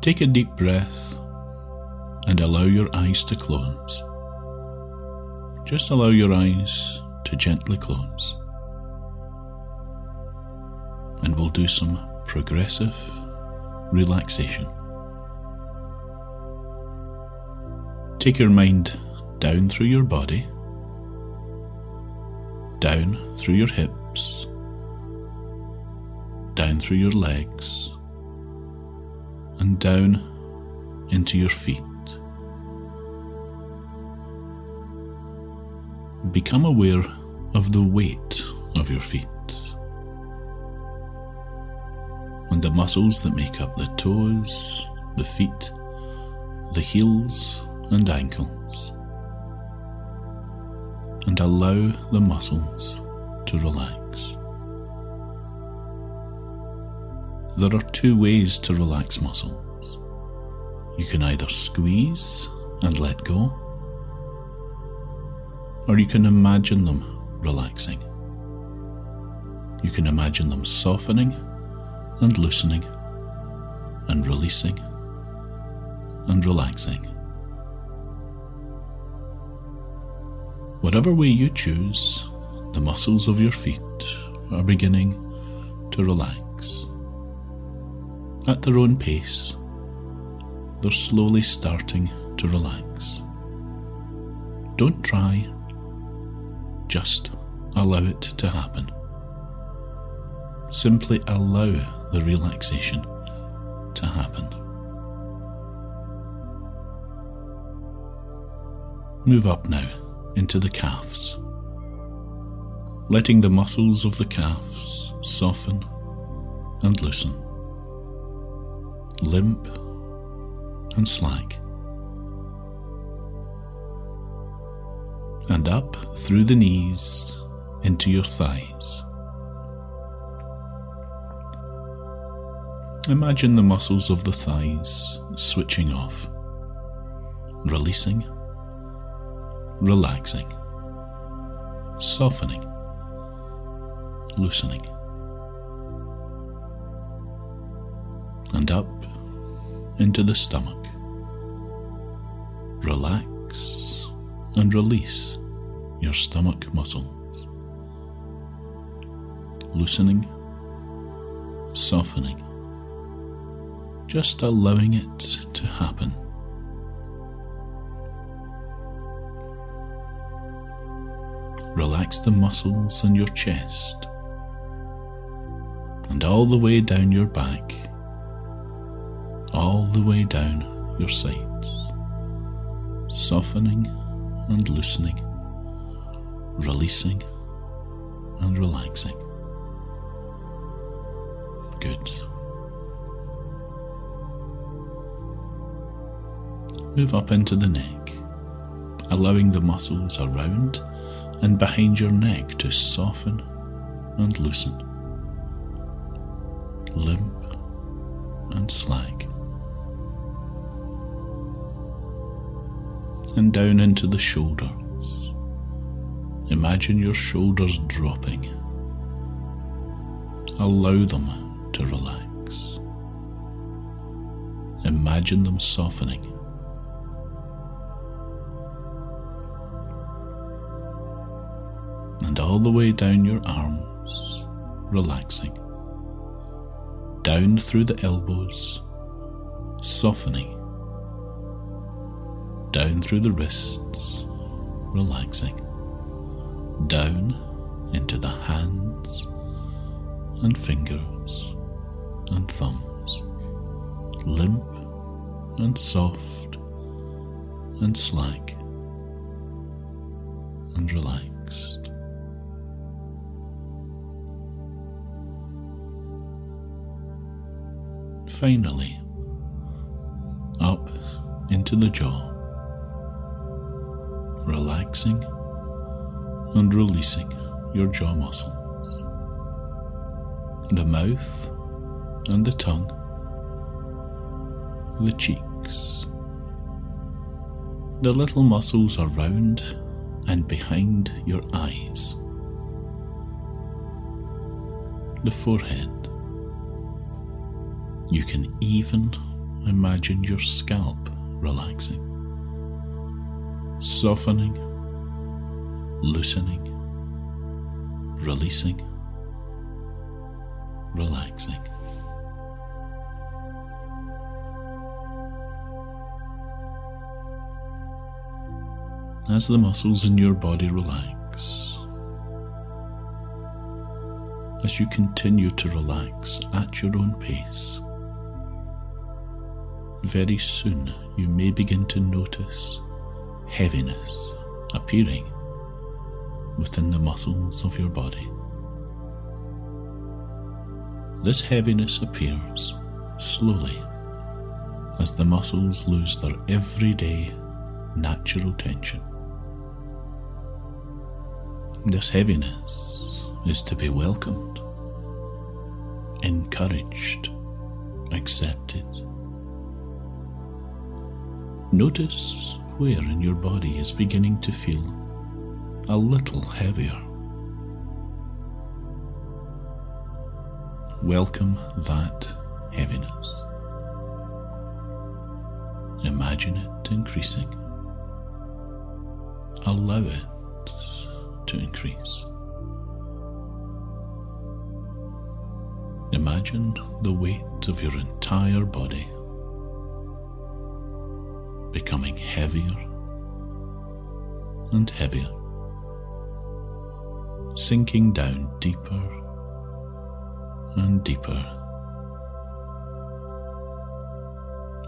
Take a deep breath and allow your eyes to close. Just allow your eyes to gently close. And we'll do some progressive relaxation. Take your mind down through your body, down through your hips, down through your legs, and down into your feet. Become aware of the weight of your feet and the muscles that make up the toes, the feet, the heels, and ankles. And allow the muscles to relax. There are two ways to relax muscles. You can either squeeze and let go, or you can imagine them relaxing. You can imagine them softening and loosening and releasing and relaxing. Whatever way you choose, the muscles of your feet are beginning to relax. At their own pace, they're slowly starting to relax. Don't try, just allow it to happen. Simply allow the relaxation to happen. Move up now into the calves, letting the muscles of the calves soften and loosen, limp and slack, and up through the knees into your thighs. Imagine the muscles of the thighs switching off, releasing relaxing, softening, loosening, and up into the stomach. Relax and release your stomach muscles, loosening, softening, just allowing it to happen. relax the muscles in your chest and all the way down your back, all the way down your sides, softening and loosening, releasing and relaxing. Good. Move up into the neck, allowing the muscles around and behind your neck to soften and loosen, limp and down into the shoulders. Imagine your shoulders dropping. Allow them to relax. Imagine them softening And all the way down your arms, relaxing, down through the elbows, softening, down through the wrists, relaxing, down into the hands and fingers and thumbs, limp and soft and slack and relaxed. finally up into the jaw, relaxing and releasing your jaw muscles, the mouth and the tongue, the cheeks, the little muscles around and behind your eyes, the forehead. You can even imagine your scalp relaxing, softening, loosening, releasing, relaxing. As the muscles in your body relax, as you continue to relax at your own pace, very soon you may begin to notice heaviness appearing within the muscles of your body. This heaviness appears slowly as the muscles lose their everyday natural tension. This heaviness is to be welcomed, encouraged, accepted. Notice where in your body is beginning to feel a little heavier. Welcome that heaviness. Imagine it increasing. Allow it to increase. Imagine the weight of your entire body becoming heavier and heavier, sinking down deeper and deeper,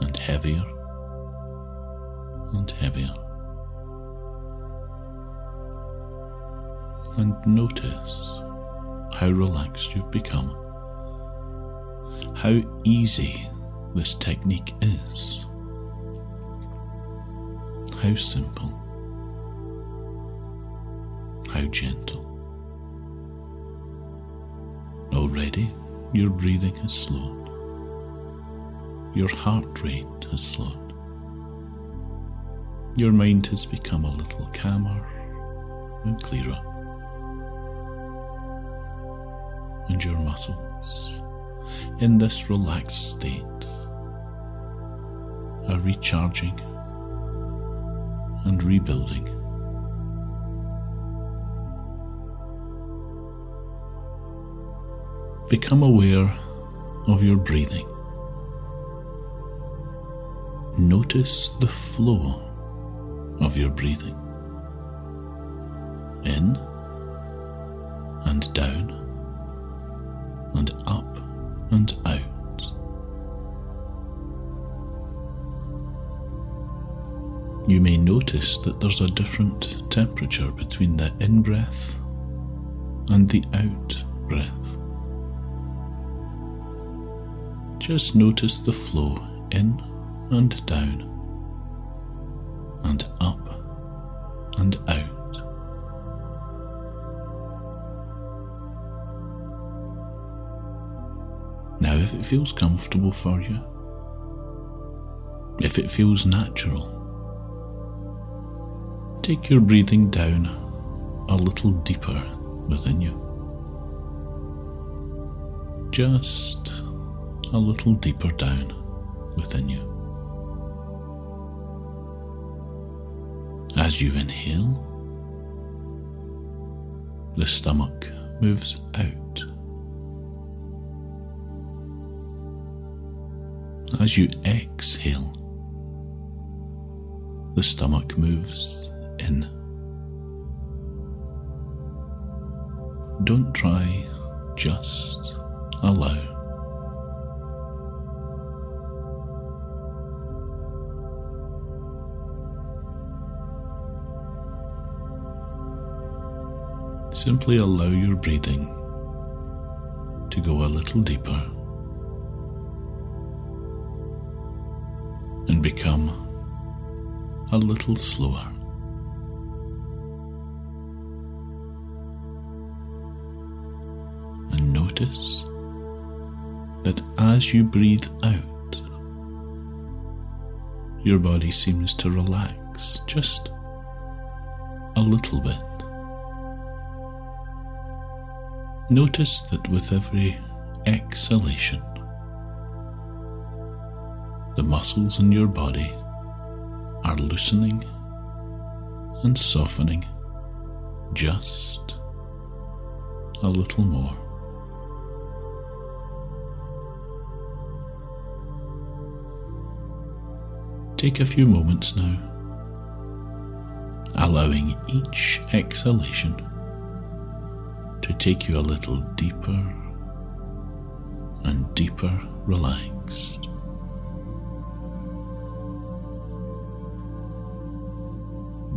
and heavier and heavier. And notice how relaxed you've become, how easy this technique is how simple, how gentle. Already your breathing has slowed, your heart rate has slowed, your mind has become a little calmer and clearer, and your muscles in this relaxed state are recharging and rebuilding. Become aware of your breathing. Notice the flow of your breathing in and down and up and out. you may notice that there's a different temperature between the in breath and the out breath. Just notice the flow in and down, and up and out. Now, if it feels comfortable for you, if it feels natural, take your breathing down a little deeper within you. Just a little deeper down within you. As you inhale, the stomach moves out. As you exhale, the stomach moves in. Don't try, just allow. Simply allow your breathing to go a little deeper and become a little slower. And notice that as you breathe out, your body seems to relax just a little bit. Notice that with every exhalation, the muscles in your body are loosening and softening just a little more. Take a few moments now, allowing each exhalation to take you a little deeper and deeper relaxed.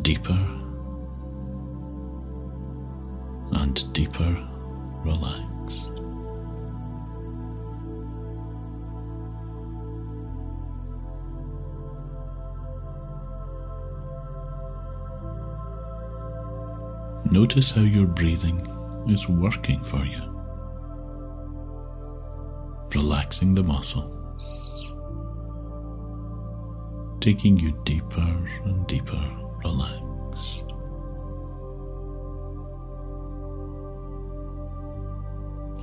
Deeper and deeper relaxed. Notice how you're breathing is working for you, relaxing the muscles, taking you deeper and deeper relaxed.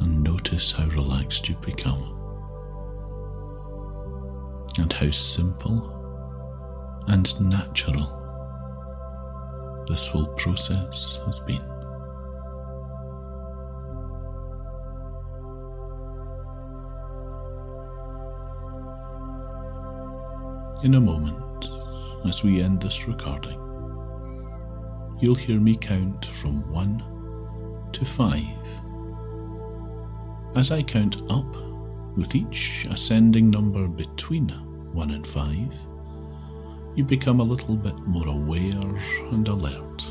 And notice how relaxed you become, and how simple and natural this whole process has been. In a moment, as we end this recording, you'll hear me count from one to five. As I count up, with each ascending number between one and five, you become a little bit more aware and alert.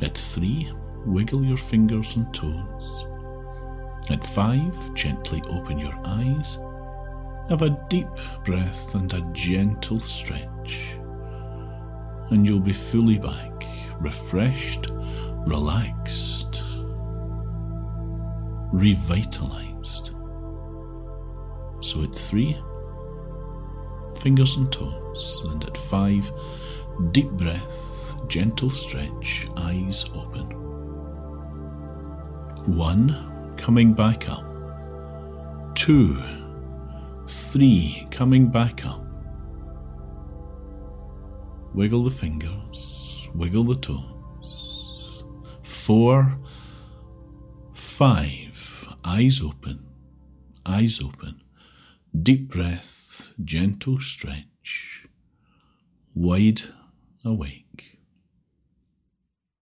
At three, wiggle your fingers and toes. At five, gently open your eyes have a deep breath and a gentle stretch, and you'll be fully back, refreshed, relaxed, revitalized. So at three, fingers and toes, and at five, deep breath, gentle stretch, eyes open. One, coming back up. Two, Three, coming back up. Wiggle the fingers, wiggle the toes. Four, five, eyes open, eyes open. Deep breath, gentle stretch, wide awake.